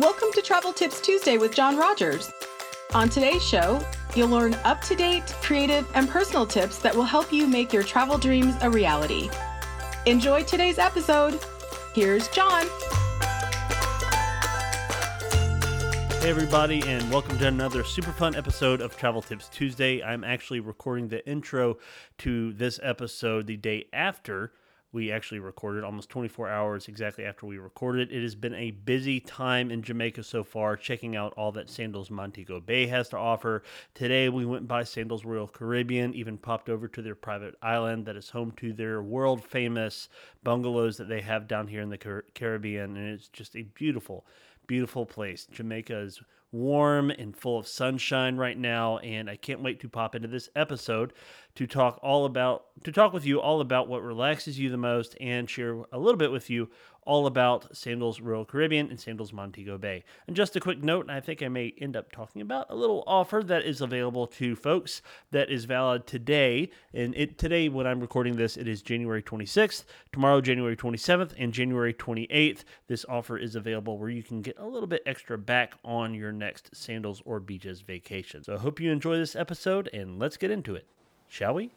Welcome to Travel Tips Tuesday with John Rogers. On today's show, you'll learn up to date, creative, and personal tips that will help you make your travel dreams a reality. Enjoy today's episode. Here's John. Hey, everybody, and welcome to another super fun episode of Travel Tips Tuesday. I'm actually recording the intro to this episode the day after we actually recorded, almost 24 hours exactly after we recorded. It has been a busy time in Jamaica so far, checking out all that Sandals Montego Bay has to offer. Today, we went by Sandals Royal Caribbean, even popped over to their private island that is home to their world famous bungalows that they have down here in the Car- Caribbean. And it's just a beautiful, beautiful place. Jamaica is warm and full of sunshine right now and I can't wait to pop into this episode to talk all about to talk with you all about what relaxes you the most and share a little bit with you all about Sandals Royal Caribbean and Sandals Montego Bay. And just a quick note, and I think I may end up talking about a little offer that is available to folks that is valid today. And it today, when I'm recording this, it is January 26th. Tomorrow, January 27th, and January 28th. This offer is available where you can get a little bit extra back on your next Sandals or Beaches vacation. So I hope you enjoy this episode, and let's get into it, shall we?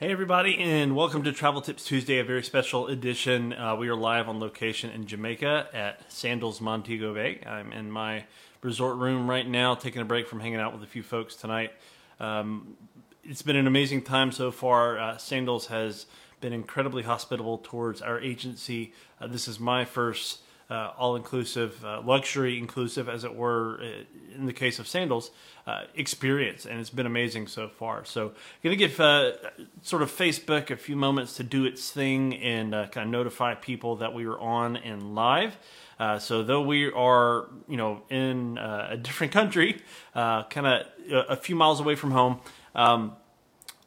Hey, everybody, and welcome to Travel Tips Tuesday, a very special edition. Uh, we are live on location in Jamaica at Sandals Montego Bay. I'm in my resort room right now, taking a break from hanging out with a few folks tonight. Um, it's been an amazing time so far. Uh, Sandals has been incredibly hospitable towards our agency. Uh, this is my first uh, all inclusive, uh, luxury inclusive, as it were, uh, in the case of sandals, uh, experience. And it's been amazing so far. So, going to give uh, sort of Facebook a few moments to do its thing and uh, kind of notify people that we are on and live. so, though we are, you know, in a different country, kind of a few miles away from home, um,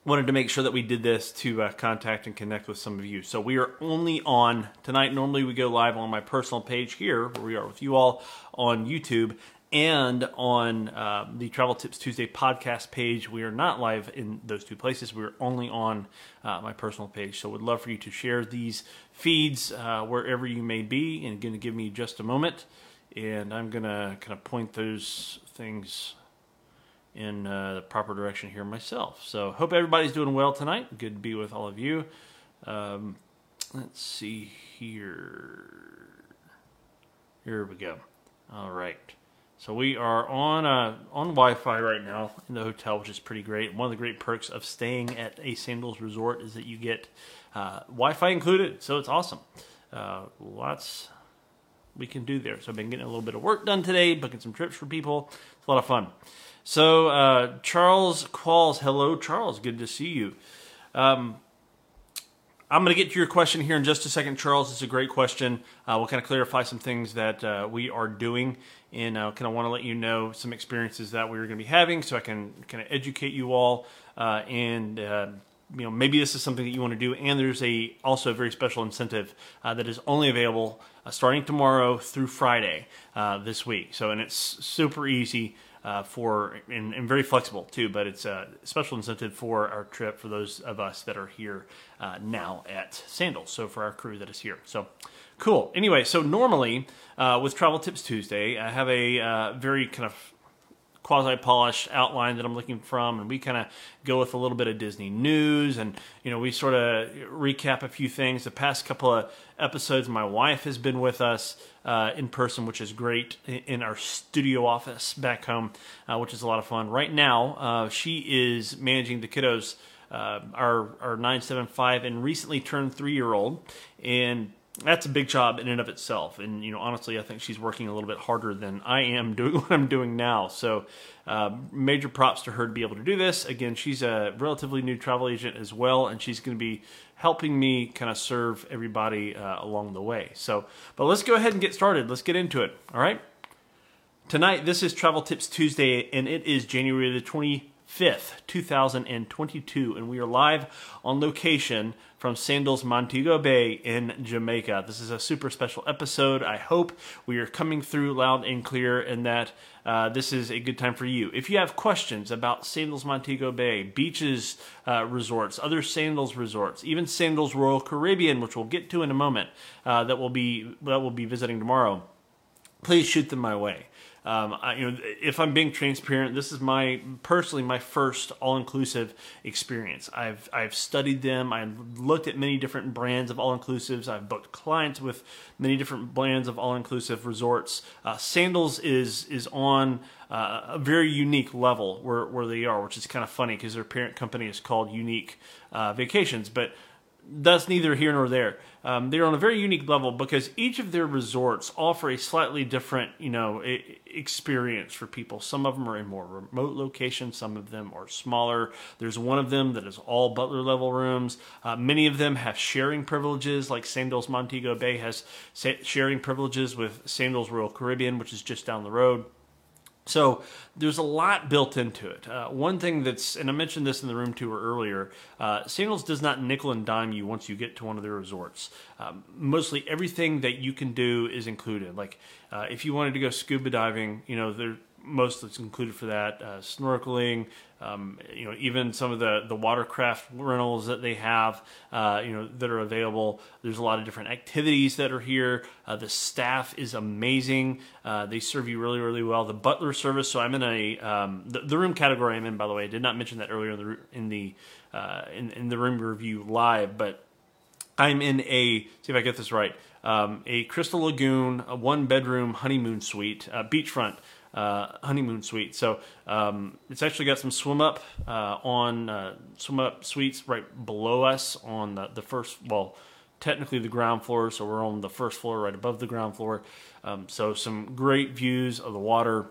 wanted to make sure that we did this to uh, contact and connect with some of you. So we are only on tonight. Normally we go live on my personal page here, where we are with you all on YouTube, and on uh, the Travel Tips Tuesday podcast page. We are not live in those two places. We're only on uh, my personal page. So would love for you to share these feeds uh, wherever you may be, and going to give me just a moment, and I'm going to kind of point those things in uh, the proper direction here myself. So hope everybody's doing well tonight. Good to be with all of you. Um, let's see here. Here we go. All right. So we are on uh, on Wi-Fi right now in the hotel, which is pretty great. One of the great perks of staying at a Sandals Resort is that you get uh, Wi-Fi included, so it's awesome. Uh, lots we can do there. So I've been getting a little bit of work done today, booking some trips for people. It's a lot of fun. So, uh, Charles Qualls, hello, Charles. Good to see you. Um, I'm going to get to your question here in just a second, Charles. It's a great question. Uh, we'll kind of clarify some things that uh, we are doing, and I uh, kind of want to let you know some experiences that we're going to be having, so I can kind of educate you all. Uh, and uh, you know, maybe this is something that you want to do. And there's a also a very special incentive uh, that is only available starting tomorrow through Friday this week. So, and it's super easy uh, for and, and, very flexible too. But it's a special incentive for our trip for those of us that are here uh, now at Sandals. So for our crew that is here. So cool. Anyway, so normally uh, with Travel Tips Tuesday, I have a uh, very kind of quasi polished outline that I'm looking from, and we kind of go with a little bit of Disney news, and you know we sort of recap a few things. The past couple of episodes, my wife has been with us uh, in person, which is great in our studio office back home, uh, which is a lot of fun. Right now, uh, she is managing the kiddos. Uh, our our nine seven five and recently turned three year old, and that's a big job in and of itself. And you know, honestly, I think she's working a little bit harder than I am doing what I'm doing now. So, uh, major props to her to be able to do this. Again, she's a relatively new travel agent as well, and she's going to be helping me kind of serve everybody uh, along the way. So, but let's go ahead and get started. Let's get into it. All right. Tonight, this is Travel Tips Tuesday, and it is January the 25th, 2022, and we are live on location from Sandals Montego Bay in Jamaica. This is a super special episode. I hope we are coming through loud and clear and that uh, this is a good time for you. If you have questions about Sandals Montego Bay, beaches uh, resorts, other Sandals resorts, even Sandals Royal Caribbean, which we'll get to in a moment, uh, that will be that we'll be visiting tomorrow please shoot them my way. Um, I, you know, if I'm being transparent, this is my personally my first all-inclusive experience. I've I've studied them. I've looked at many different brands of all-inclusives. I've booked clients with many different brands of all-inclusive resorts. Uh, Sandals is is on uh, a very unique level where where they are, which is kind of funny because their parent company is called Unique uh, Vacations, but that's neither here nor there. Um, they're on a very unique level because each of their resorts offer a slightly different, you know, experience for people. Some of them are in more remote locations. Some of them are smaller. There's one of them that is all butler level rooms. Uh, many of them have sharing privileges, like Sandals Montego Bay has sharing privileges with Sandals Royal Caribbean, which is just down the road. So there's a lot built into it. Uh, one thing that's, and I mentioned this in the room tour earlier, uh, Sandals does not nickel and dime you once you get to one of their resorts. Um, mostly everything that you can do is included. Like uh, if you wanted to go scuba diving, you know, there most that's included for that uh, snorkeling um, you know even some of the the watercraft rentals that they have uh, you know that are available. There's a lot of different activities that are here. Uh, the staff is amazing. Uh, they serve you really really well. The butler service so i'm in a um, the, the, room category i'm in by the way i did not mention that earlier in the in the uh, in, in the room review live but i'm in a see if i get this right um, a crystal lagoon a one bedroom honeymoon suite uh, beachfront uh, honeymoon suite. So um, it's actually got some swim up uh, on uh, swim up suites right below us on the, the, first well technically the ground floor. So we're on the first floor right above the ground floor. Um, so some great views of the water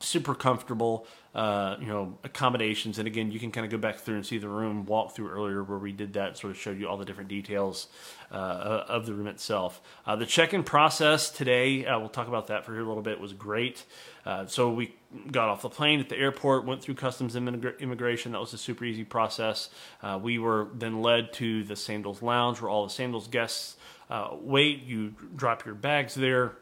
super comfortable uh, you know accommodations. And again you can kind of go back through and see the room walk through earlier where we did that sort of showed you all the different details uh, of the room itself. Uh, the check-in process today uh, we'll talk about that for a little bit was great. Uh, so we got off the plane at the airport went through customs immigration. That was a super easy process. Uh, we were then led to the sandals lounge where all the sandals guests wait. You drop your bags there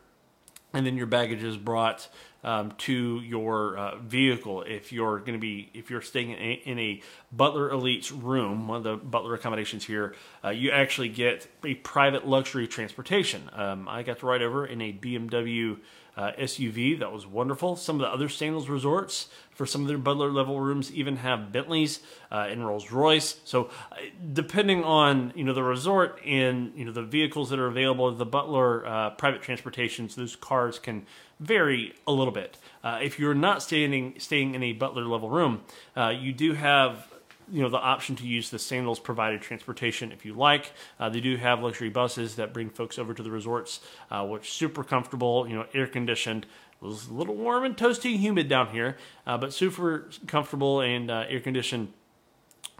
and then your baggage is brought um, to your uh, vehicle if you're going to be if you're staying in a, in a, Butler Elite's room, one of the Butler accommodations here, uh, you actually get a private luxury transportation. Um, I got to ride over in a BMW uh, SUV that was wonderful. Some of the other Sandals resorts for some of their Butler level rooms even have Bentleys uh, and Rolls Royce. So uh, depending on you know the resort and you know the vehicles that are available, the Butler uh, private transportations, those cars can vary a little bit. Uh, if you're not staying staying in a butler level room, uh, you do have you know the option to use the sandals provided transportation if you like uh, they do have luxury buses that bring folks over to the resorts uh, which super comfortable you know air conditioned it was a little warm and toasty humid down here uh, but super comfortable and uh, air conditioned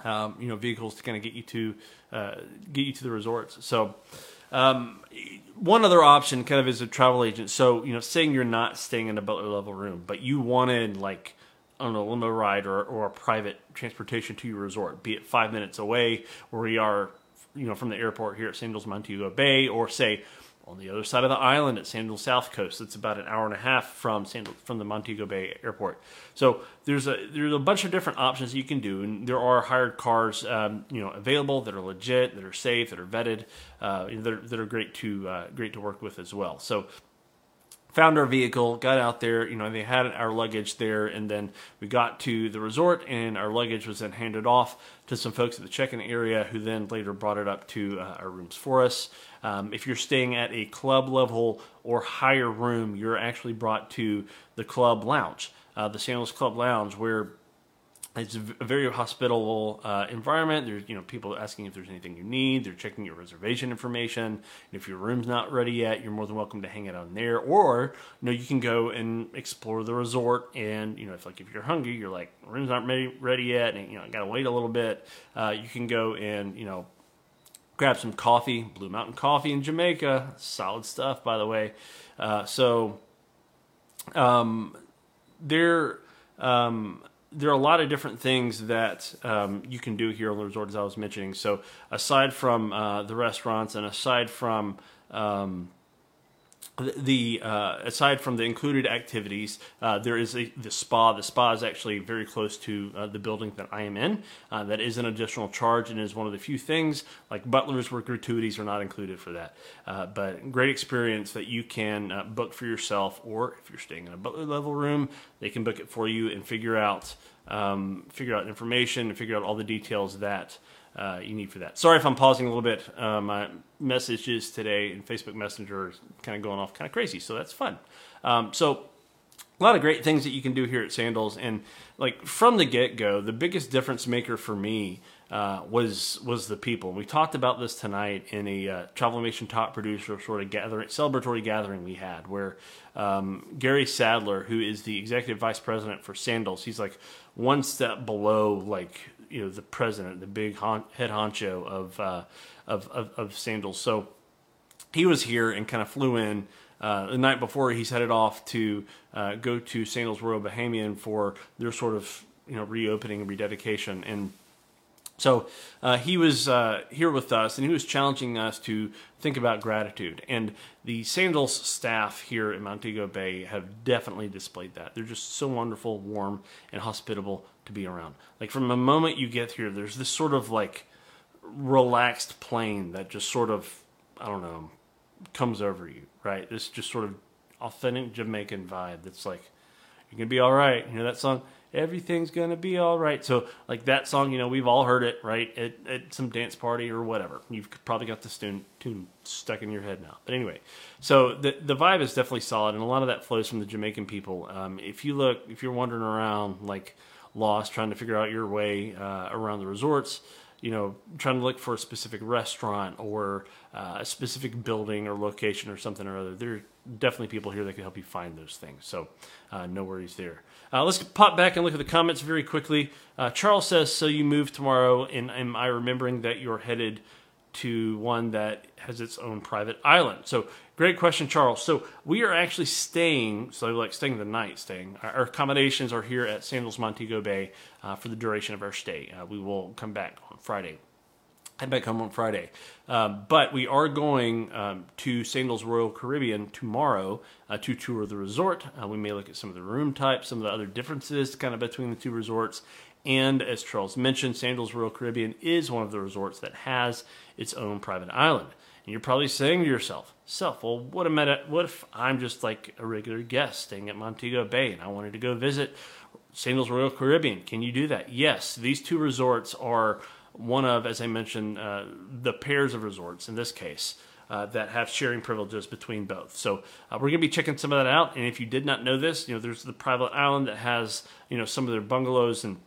um, you know vehicles to kind of get you to uh, get you to the resorts so um, one other option, kind of is a travel agent. So you know, saying you're not staying in a butler level room, but you wanted like I don't know, a limo ride or, or a private transportation to your resort, be it five minutes away where we are, you know, from the airport here at Sandals Montego Bay, or say on the other side of the island at Sandals South Coast. It's about an hour and a half from Sandals, from the Montego Bay Airport. So there's a there's a bunch of different options you can do, and there are hired cars, um, you know, available that are legit, that are safe, that are vetted, uh, that, are, that are great to uh, great to work with as well. So found our vehicle, got out there. You know, they had our luggage there, and then we got to the resort, and our luggage was then handed off to some folks at the check-in area, who then later brought it up to uh, our rooms for us. Um, if you're staying at a club level or higher room, you're actually brought to the club lounge, uh, the Sandals Club Lounge, where it's a very hospitable uh, environment. There's you know people asking if there's anything you need. They're checking your reservation information. And if your room's not ready yet, you're more than welcome to hang out on there. Or you know you can go and explore the resort. And you know if like if you're hungry, you're like room's not ready ready yet, and you know I got to wait a little bit. Uh, you can go and you know grab some coffee. Blue Mountain Coffee in Jamaica, solid stuff by the way. Uh, so um, there. Um, there are a lot of different things that um, you can do here on the resort, as I was mentioning. So, aside from uh, the restaurants and aside from um, the uh, aside from the included activities, uh, there is a, the spa. The spa is actually very close to uh, the building that I am in. Uh, that is an additional charge and is one of the few things like butlers where gratuities are not included for that. Uh, but great experience that you can uh, book for yourself, or if you're staying in a butler level room, they can book it for you and figure out um, figure out information and figure out all the details that uh, you need for that. Sorry if I'm pausing a little bit. Uh, my messages today in Facebook Messenger are kind of going off kind of crazy, so that's fun. Um, so a lot of great things that you can do here at Sandals, and like from the get go, the biggest difference maker for me uh, was was the people. We talked about this tonight in a uh, Travelmation top producer sort of gathering, celebratory gathering we had, where um, Gary Sadler, who is the executive vice president for Sandals, he's like one step below like you know the president, the big hon- head honcho of, uh, of, of of Sandals. So he was here and kind of flew in. Uh, the night before, he's headed off to uh, go to Sandals Royal Bahamian for their sort of you know reopening and rededication. And so uh, he was uh, here with us, and he was challenging us to think about gratitude. And the Sandals staff here in Montego Bay have definitely displayed that. They're just so wonderful, warm, and hospitable to be around. Like from the moment you get here, there's this sort of like relaxed plane that just sort of, I don't know, comes over you, right? This just sort of authentic Jamaican vibe that's like, you're to be all right. You know that song? everything's gonna be all right. So like that song, you know, we've all heard it, right? At, at some dance party or whatever. You've probably got the tune, tune stuck in your head now. But anyway, so the the vibe is definitely solid, and a lot of that flows from the Jamaican people. Um, if you look, if you're wandering around like lost, trying to figure out your way uh, around the resorts. You know, trying to look for a specific restaurant or uh, a specific building or location or something or other. There are definitely people here that can help you find those things. So, uh, no worries there. Uh, let's pop back and look at the comments very quickly. Uh, Charles says, "So you move tomorrow, and am I remembering that you're headed to one that has its own private island?" So, great question, Charles. So we are actually staying, so like staying the night, staying. Our, accommodations are here at Sandals Montego Bay uh, for the duration of our stay. Uh, we will come back on Friday head back home on Friday. Um, but we are going um, to Sandals Royal Caribbean tomorrow uh, to tour the resort. Uh, we may look at some of the room types, some of the other differences kind of between the two resorts. And as Charles mentioned, Sandals Royal Caribbean is one of the resorts that has its own private island. And you're probably saying to yourself, self, well, what, what if I'm just like a regular guest staying at Montego Bay and I wanted to go visit Sandals Royal Caribbean? Can you do that? Yes, these two resorts are one of, as I mentioned, uh, the pairs of resorts in this case. Uh, that have sharing privileges between both. So uh, we're going to be checking some of that out. And if you did not know this, you know there's the private island that has you know some of their bungalows and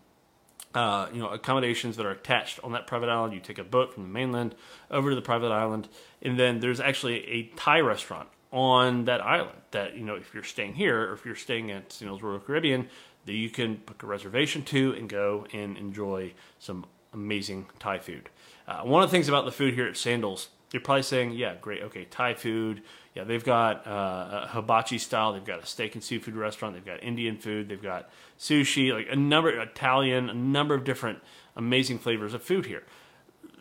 uh, you know accommodations that are attached on that private island. You take a boat from the mainland over to the private island, and then there's actually a Thai restaurant on that island. That you know if you're staying here or if you're staying at you know Royal Caribbean, that you can book a reservation to and go and enjoy some amazing Thai food. Uh, one of the things about the food here at Sandals, you're probably saying, yeah, great, okay, Thai food. Yeah, they've got uh, hibachi style. They've got a steak and seafood restaurant. They've got Indian food. They've got sushi, like a number Italian, a number of different amazing flavors of food here.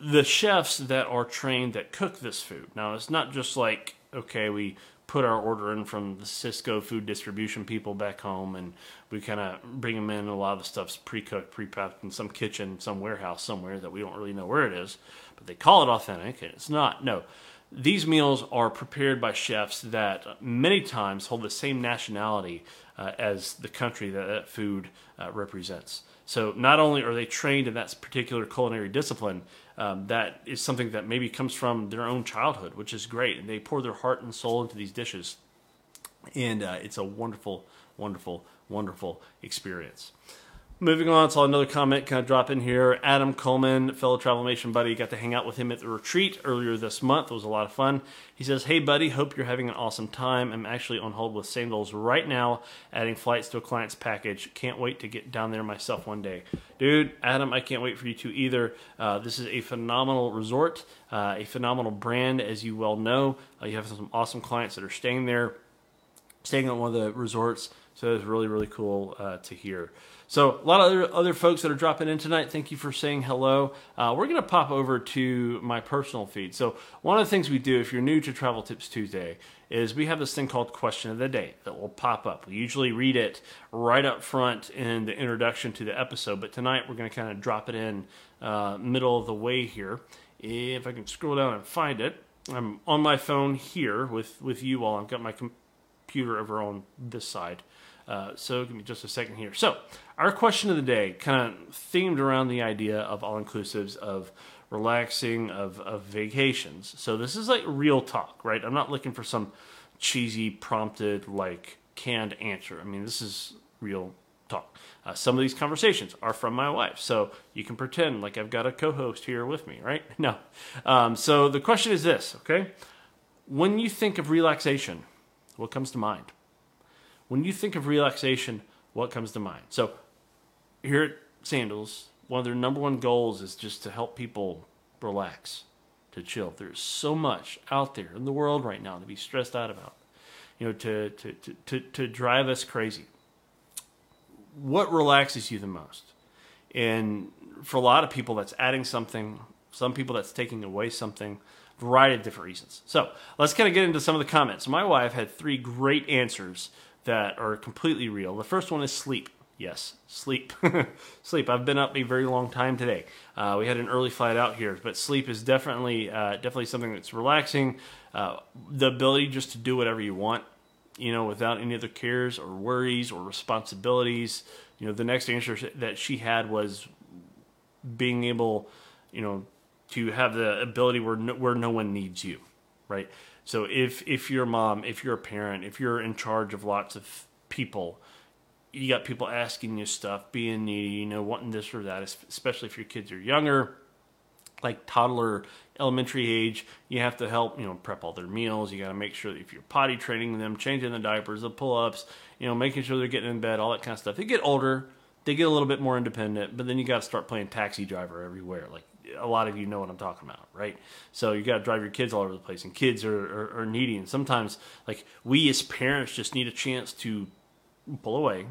The chefs that are trained that cook this food. Now, it's not just like okay, we put our order in from the Sysco food distribution people back home, and we kind of bring them in. A lot of the stuff's pre-cooked, pre-packed in some kitchen, some warehouse somewhere that we don't really know where it is, but they call it authentic, and it's not. No, these meals are prepared by chefs that many times hold the same nationality uh, as the country that that food uh, represents. So not only are they trained in that particular culinary discipline, um, that is something that maybe comes from their own childhood, which is great. And they pour their heart and soul into these dishes. And uh, it's a wonderful, wonderful, wonderful experience. Moving on, saw another comment kind of drop in here. Adam Coleman, fellow Travelmation buddy, got to hang out with him at the retreat earlier this month. It was a lot of fun. He says, Hey, buddy, hope you're having an awesome time. I'm actually on hold with Sandals right now, adding flights to a client's package. Can't wait to get down there myself one day. Dude, Adam, I can't wait for you to either. Uh, this is a phenomenal resort, uh, a phenomenal brand, as you well know. Uh, you have some awesome clients that are staying there staying at one of the resorts So it was really really cool uh, to hear. So a lot of other, other folks that are dropping in tonight, thank you for saying hello. Uh, we're going to pop over to my personal feed. So one of the things we do, if you're new to Travel Tips Tuesday, is we have this thing called Question of the Day that will pop up. We usually read it right up front in the introduction to the episode, but tonight we're going to kind of drop it in uh, middle of the way here. If I can scroll down and find it, I'm on my phone here with, with you all. I've got my computer over on this side. Uh, so give me just a second here. So our question of the day kind of themed around the idea of all inclusives, of relaxing, of, of vacations. So this is like real talk, right? I'm not looking for some cheesy, prompted, like canned answer. I mean, this is real talk. Uh, some of these conversations are from my wife, so you can pretend like I've got a co host here with me, right? No. Um, so the question is this, okay? When you think of relaxation, what comes to mind? When you think of relaxation, what comes to mind? So, here at Sandals, one of their number one goals is just to help people relax, to chill. There's so much out there in the world right now to be stressed out about, you know, to, to, to, to, to drive us crazy. What relaxes you the most? And for a lot of people, that's adding something. Some people, that's taking away something variety of different reasons. So let's kind of get into some of the comments. My wife had three great answers that are completely real. The first one is sleep. Yes, sleep. sleep. I've been up a very long time today. Uh, we had an early flight out here, but sleep is definitely uh, definitely something that's relaxing. Uh, the ability just to do whatever you want, you know, without any other cares or worries or responsibilities. You know, the next answer that she had was being able, you know, to have the ability where no, where no one needs you, right? So if if you're a mom, if you're a parent, if you're in charge of lots of people, you got people asking you stuff, being needy, you know, wanting this or that, especially if your kids are younger, like toddler, elementary age, you have to help, you know, prep all their meals. You got to make sure that if you're potty training them, changing the diapers, the pull ups, you know, making sure they're getting in bed, all that kind of stuff. They get older, they get a little bit more independent, but then you got to start playing taxi driver everywhere. Like a lot of you know what I'm talking about, right? So you got to drive your kids all over the place, and kids are, are, are needy. And sometimes, like we as parents, just need a chance to pull away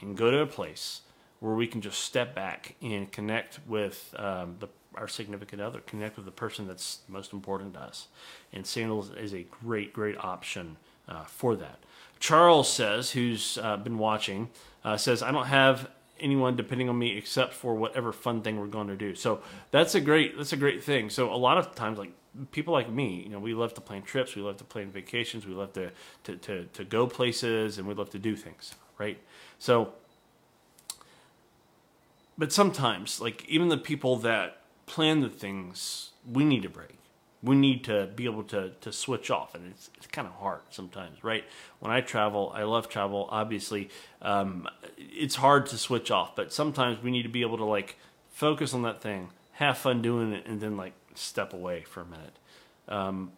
and go to a place where we can just step back and connect with um, the, our significant other, connect with the person that's most important to us. And sandals is a great, great option uh, for that. Charles says, who's uh, been watching, uh, says, I don't have anyone depending on me except for whatever fun thing we're going to do. So that's a great that's a great thing. So a lot of times like people like me, you know, we love to plan trips, we love to plan vacations, we love to to to, to go places and we love to do things, right? So but sometimes like even the people that plan the things, we need a break we need to be able to to switch off and it's, it's kind of hard sometimes right? When i travel i love travel obviously um, it's hard to switch off but sometimes we need to be able to like focus on that thing have fun doing it and then like step away for a minute. Um,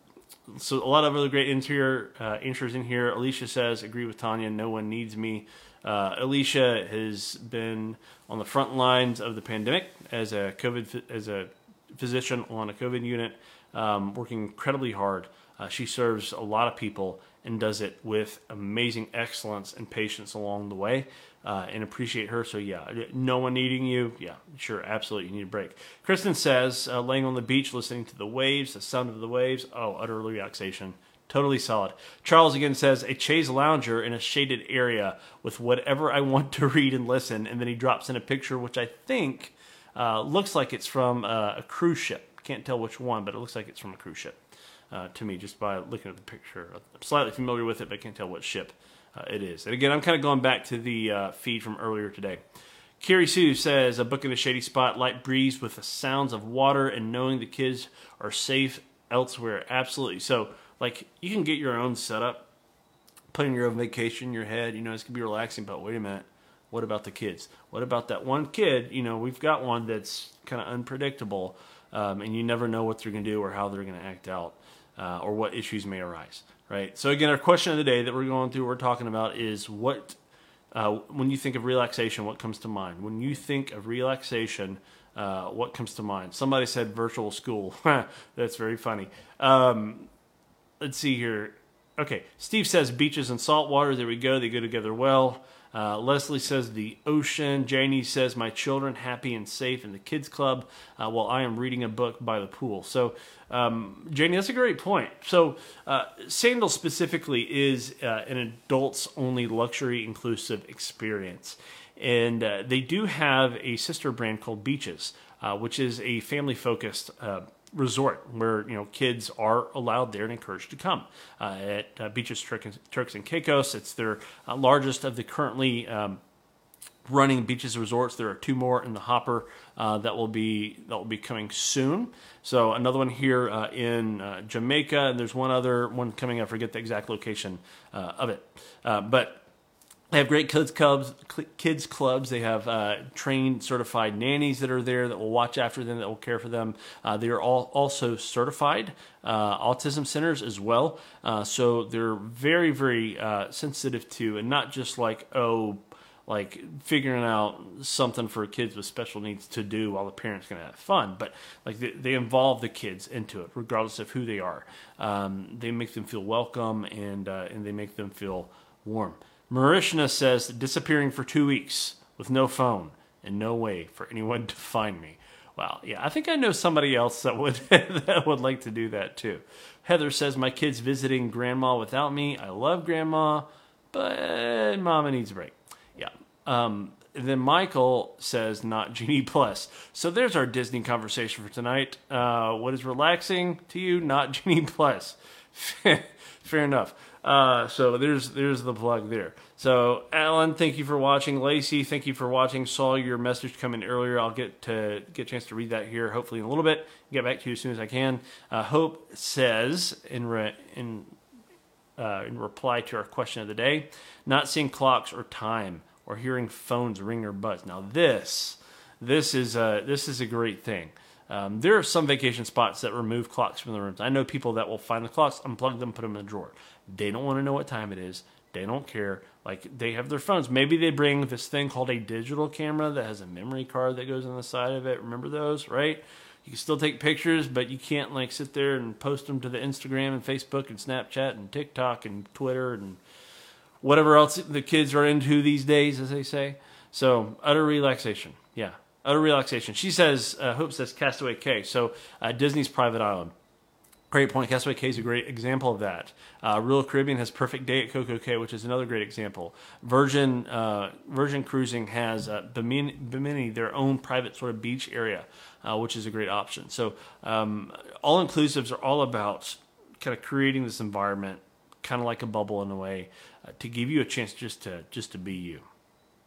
so a lot of other great interior uh, in here. Alicia says agree with tanya no one needs me. Uh, alicia has been on the front lines of the pandemic as a covid as a physician on a covid unit um, working incredibly hard. Uh, she serves a lot of people and does it with amazing excellence and patience along the way. Uh, and appreciate her. So yeah, no one needing you. Yeah, sure, absolutely, you need a break. Kristen says, uh, laying on the beach, listening to the waves, the sound of the waves. Oh, utter relaxation. Totally solid. Charles again says, a chaise lounger in a shaded area with whatever I want to read and listen. And then he drops in a picture, which I think uh, looks like it's from uh, a cruise ship. Can't tell which one, but it looks like it's from a cruise ship uh, to me just by looking at the picture. I'm slightly familiar with it, but I can't tell what ship uh, it is. And again, I'm kind of going back to the uh, feed from earlier today. Carrie Sue says, a book in a shady spot, light breeze with the sounds of water and knowing the kids are safe elsewhere. Absolutely. So, like, you can get your own setup, put in your own vacation in your head. You know, it's going to be relaxing, but wait a minute. What about the kids? What about that one kid? You know, we've got one that's kind of unpredictable um, and you never know what they're going to do or how they're going to act out uh, or what issues may arise. Right. So again, our question of the day that we're going through, we're talking about is what uh, when you think of relaxation, what comes to mind? When you think of relaxation, uh, what comes to mind? Somebody said virtual school. That's very funny. Um, let's see here. Okay, Steve says beaches and salt water. There we go. They go together well. Uh, Leslie says the ocean. Janie says my children happy and safe in the kids club uh, while I am reading a book by the pool. So, um, Janie, that's a great point. So, uh, Sandals specifically is uh, an adults only luxury inclusive experience. And uh, they do have a sister brand called Beaches, uh, which is a family focused resort where you know kids are allowed there and encouraged to come uh, at uh, Beaches Turks and Caicos. It's their uh, largest of the currently um, running beaches resorts. There are two more in the hopper uh, that will be that will be coming soon. So another one here uh, in uh, Jamaica, and there's one other one coming. I forget the exact location of it, but they have great kids clubs. Kids clubs. They have uh, trained, certified nannies that are there that will watch after them, that will care for them. Uh, they are all also certified uh, autism centers as well. Uh, so they're very, very uh, sensitive to, and not just like oh, like figuring out something for kids with special needs to do while the parents can have fun. But like they, they involve the kids into it, regardless of who they are. Um, they make them feel welcome, and uh, and they make them feel warm. Marishna says disappearing for two weeks with no phone and no way for anyone to find me. Well, yeah, I think I know somebody else that would that would like to do that too. Heather says my kid's visiting grandma without me. I love grandma, but mama needs a break. Yeah. Um, then Michael says not Genie Plus. So there's our Disney conversation for tonight. Uh, what is relaxing to you? Not Genie Plus. Fair enough. Uh, so there's there's the plug there. So Alan, thank you for watching. Lacey, thank you for watching. Saw your message come in earlier. I'll get to get a chance to read that here, hopefully in a little bit. Get back to you as soon as I can. Uh, Hope says in re, in uh, in reply to our question of the day, not seeing clocks or time or hearing phones ring or buzz. Now this this is a, this is a great thing. Um, there are some vacation spots that remove clocks from the rooms. I know people that will find the clocks, unplug them, put them in the drawer. They don't want to know what time it is. They don't care. Like they have their phones. Maybe they bring this thing called a digital camera that has a memory card that goes on the side of it. Remember those, right? You can still take pictures, but you can't like sit there and post them to the Instagram and Facebook and Snapchat and TikTok and Twitter and whatever else the kids are into these days, as they say. So utter relaxation. Yeah, utter relaxation. She says, uh, Hope says Castaway Cay. So uh, Disney's private island. Great point. Castaway Cay is a great example of that. Uh, Royal Caribbean has Perfect Day at Coco Cay, which is another great example. Virgin uh, Virgin Cruising has uh, Bimini, Bimini, their own private sort of beach area, uh, which is a great option. So um, all inclusives are all about kind of creating this environment, kind of like a bubble in a way, uh, to give you a chance just to just to be you,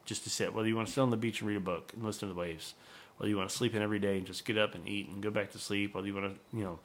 just to sit. Whether you want to sit on the beach and read a book and listen to the waves, whether you want to sleep in every day and just get up and eat and go back to sleep, whether you want to you know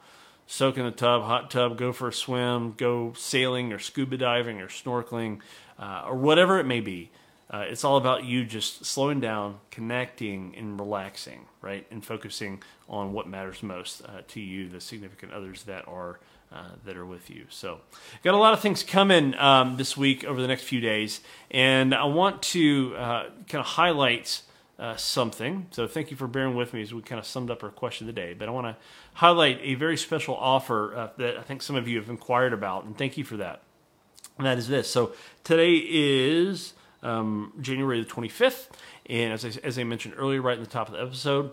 soak in the tub, hot tub, go for a swim, go sailing or scuba diving or snorkeling, uh, or whatever it may be. Uh, it's all about you just slowing down, connecting, and relaxing, right? And focusing on what matters most uh, to you, the significant others that are uh, that are with you. So, got a lot of things coming um, this week over the next few days, and I want to uh, kind of highlight uh, something. So thank you for bearing with me as we kind of summed up our question of the day. But I want to highlight a very special offer uh, that I think some of you have inquired about, and thank you for that. And that is this. So today is um, January the 25th, and as I, as I mentioned earlier, right in the top of the episode,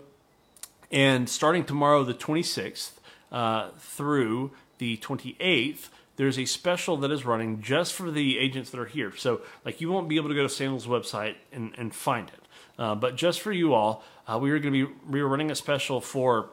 and starting tomorrow, the 26th, uh, through the 28th, there's a special that is running just for the agents that are here. So, like, you won't be able to go to Sandals' website and, and find it. Uh, but just for you all, uh, we are going to be we running a special for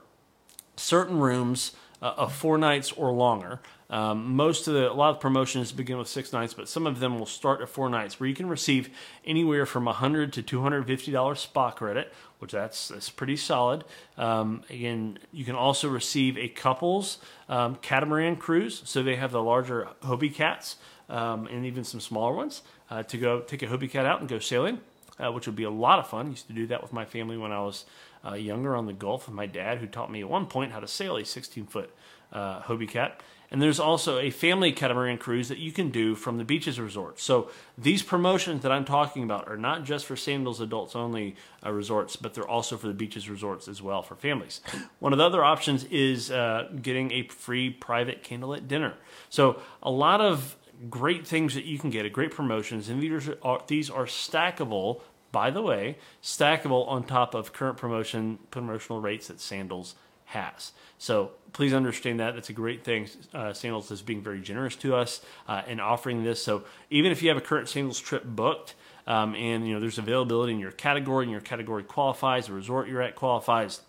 certain rooms uh, of four nights or longer. Um, most of the a lot of promotions begin with six nights, but some of them will start at four nights, where you can receive anywhere from 100 to 250 dollars spa credit, which that's that's pretty solid. Um, again, you can also receive a couples um, catamaran cruise, so they have the larger Hobie cats um, and even some smaller ones uh, to go take a Hobie cat out and go sailing uh, which would be a lot of fun. I used to do that with my family when I was uh, younger on the Gulf with my dad, who taught me at one point how to sail a 16 foot uh, Hobie Cat. And there's also a family catamaran cruise that you can do from the beaches resort. So these promotions that I'm talking about are not just for Sandals adults only uh, resorts, but they're also for the beaches resorts as well for families. One of the other options is uh, getting a free private candlelit dinner. So a lot of great things that you can get, great promotions, and these are, these are stackable. By the way, stackable on top of current promotion promotional rates that Sandals has. So please understand that that's a great thing. Uh, Sandals is being very generous to us uh, in offering this. So even if you have a current Sandals trip booked, um, and you know there's availability in your category, and your category qualifies, the resort you're at qualifies.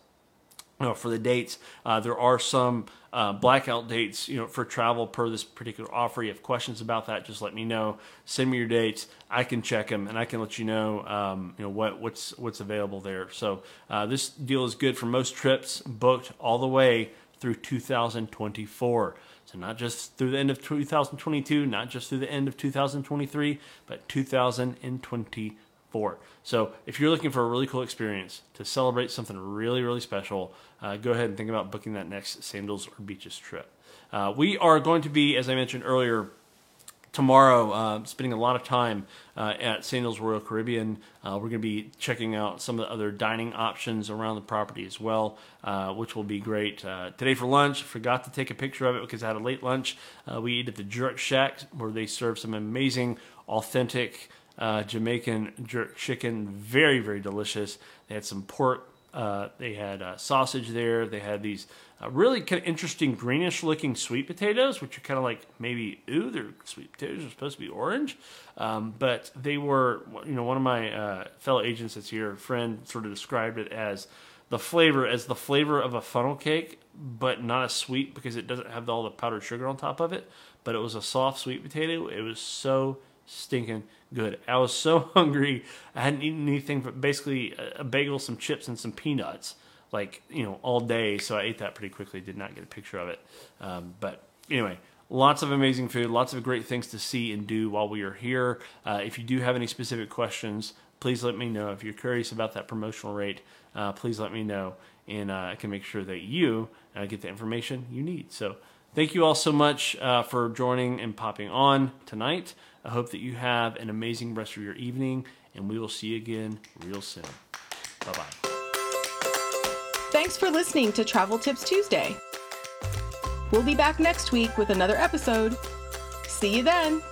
You know, for the dates, uh, there are some uh, blackout dates, you know, for travel per this particular offer. You have questions about that? Just let me know. Send me your dates. I can check them and I can let you know, um, you know, what what's what's available there. So uh, this deal is good for most trips booked all the way through 2024. So not just through the end of 2022, not just through the end of 2023, but 2024. So if you're looking for a really cool experience to celebrate something really, really special, uh, go ahead and think about booking that next Sandals or Beaches trip. Uh, we are going to be, as I mentioned earlier, tomorrow uh, spending a lot of time uh, at Sandals Royal Caribbean. Uh, we're going to be checking out some of the other dining options around the property as well, uh, which will be great. Uh, today for lunch, forgot to take a picture of it because I had a late lunch. Uh, we eat at the Jerk Shack where they serve some amazing, authentic Jamaican jerk chicken. Very, very delicious. They had some pork. they had sausage there. They had these uh, really kind of interesting greenish looking sweet potatoes, which are kind of like maybe, ooh, they're sweet potatoes are supposed to be orange. Um, but they were, you know, one of my uh, fellow agents that's here, a friend, sort of described it as the flavor as the flavor of a funnel cake, but not as sweet because it doesn't have all the powdered sugar on top of it. But it was a soft sweet potato. It was so stinking good. I was so hungry. I hadn't eaten anything but basically a bagel, some chips, and some peanuts like you know all day. So I ate that pretty quickly. Did not get a picture of it, um, but anyway. Lots of amazing food, lots of great things to see and do while we are here. Uh, if you do have any specific questions, please let me know. If you're curious about that promotional rate, uh, please let me know, and uh, I can make sure that you uh, get the information you need. So, thank you all so much uh, for joining and popping on tonight. I hope that you have an amazing rest of your evening, and we will see you again real soon. Bye bye. Thanks for listening to Travel Tips Tuesday. We'll be back next week with another episode. See you then.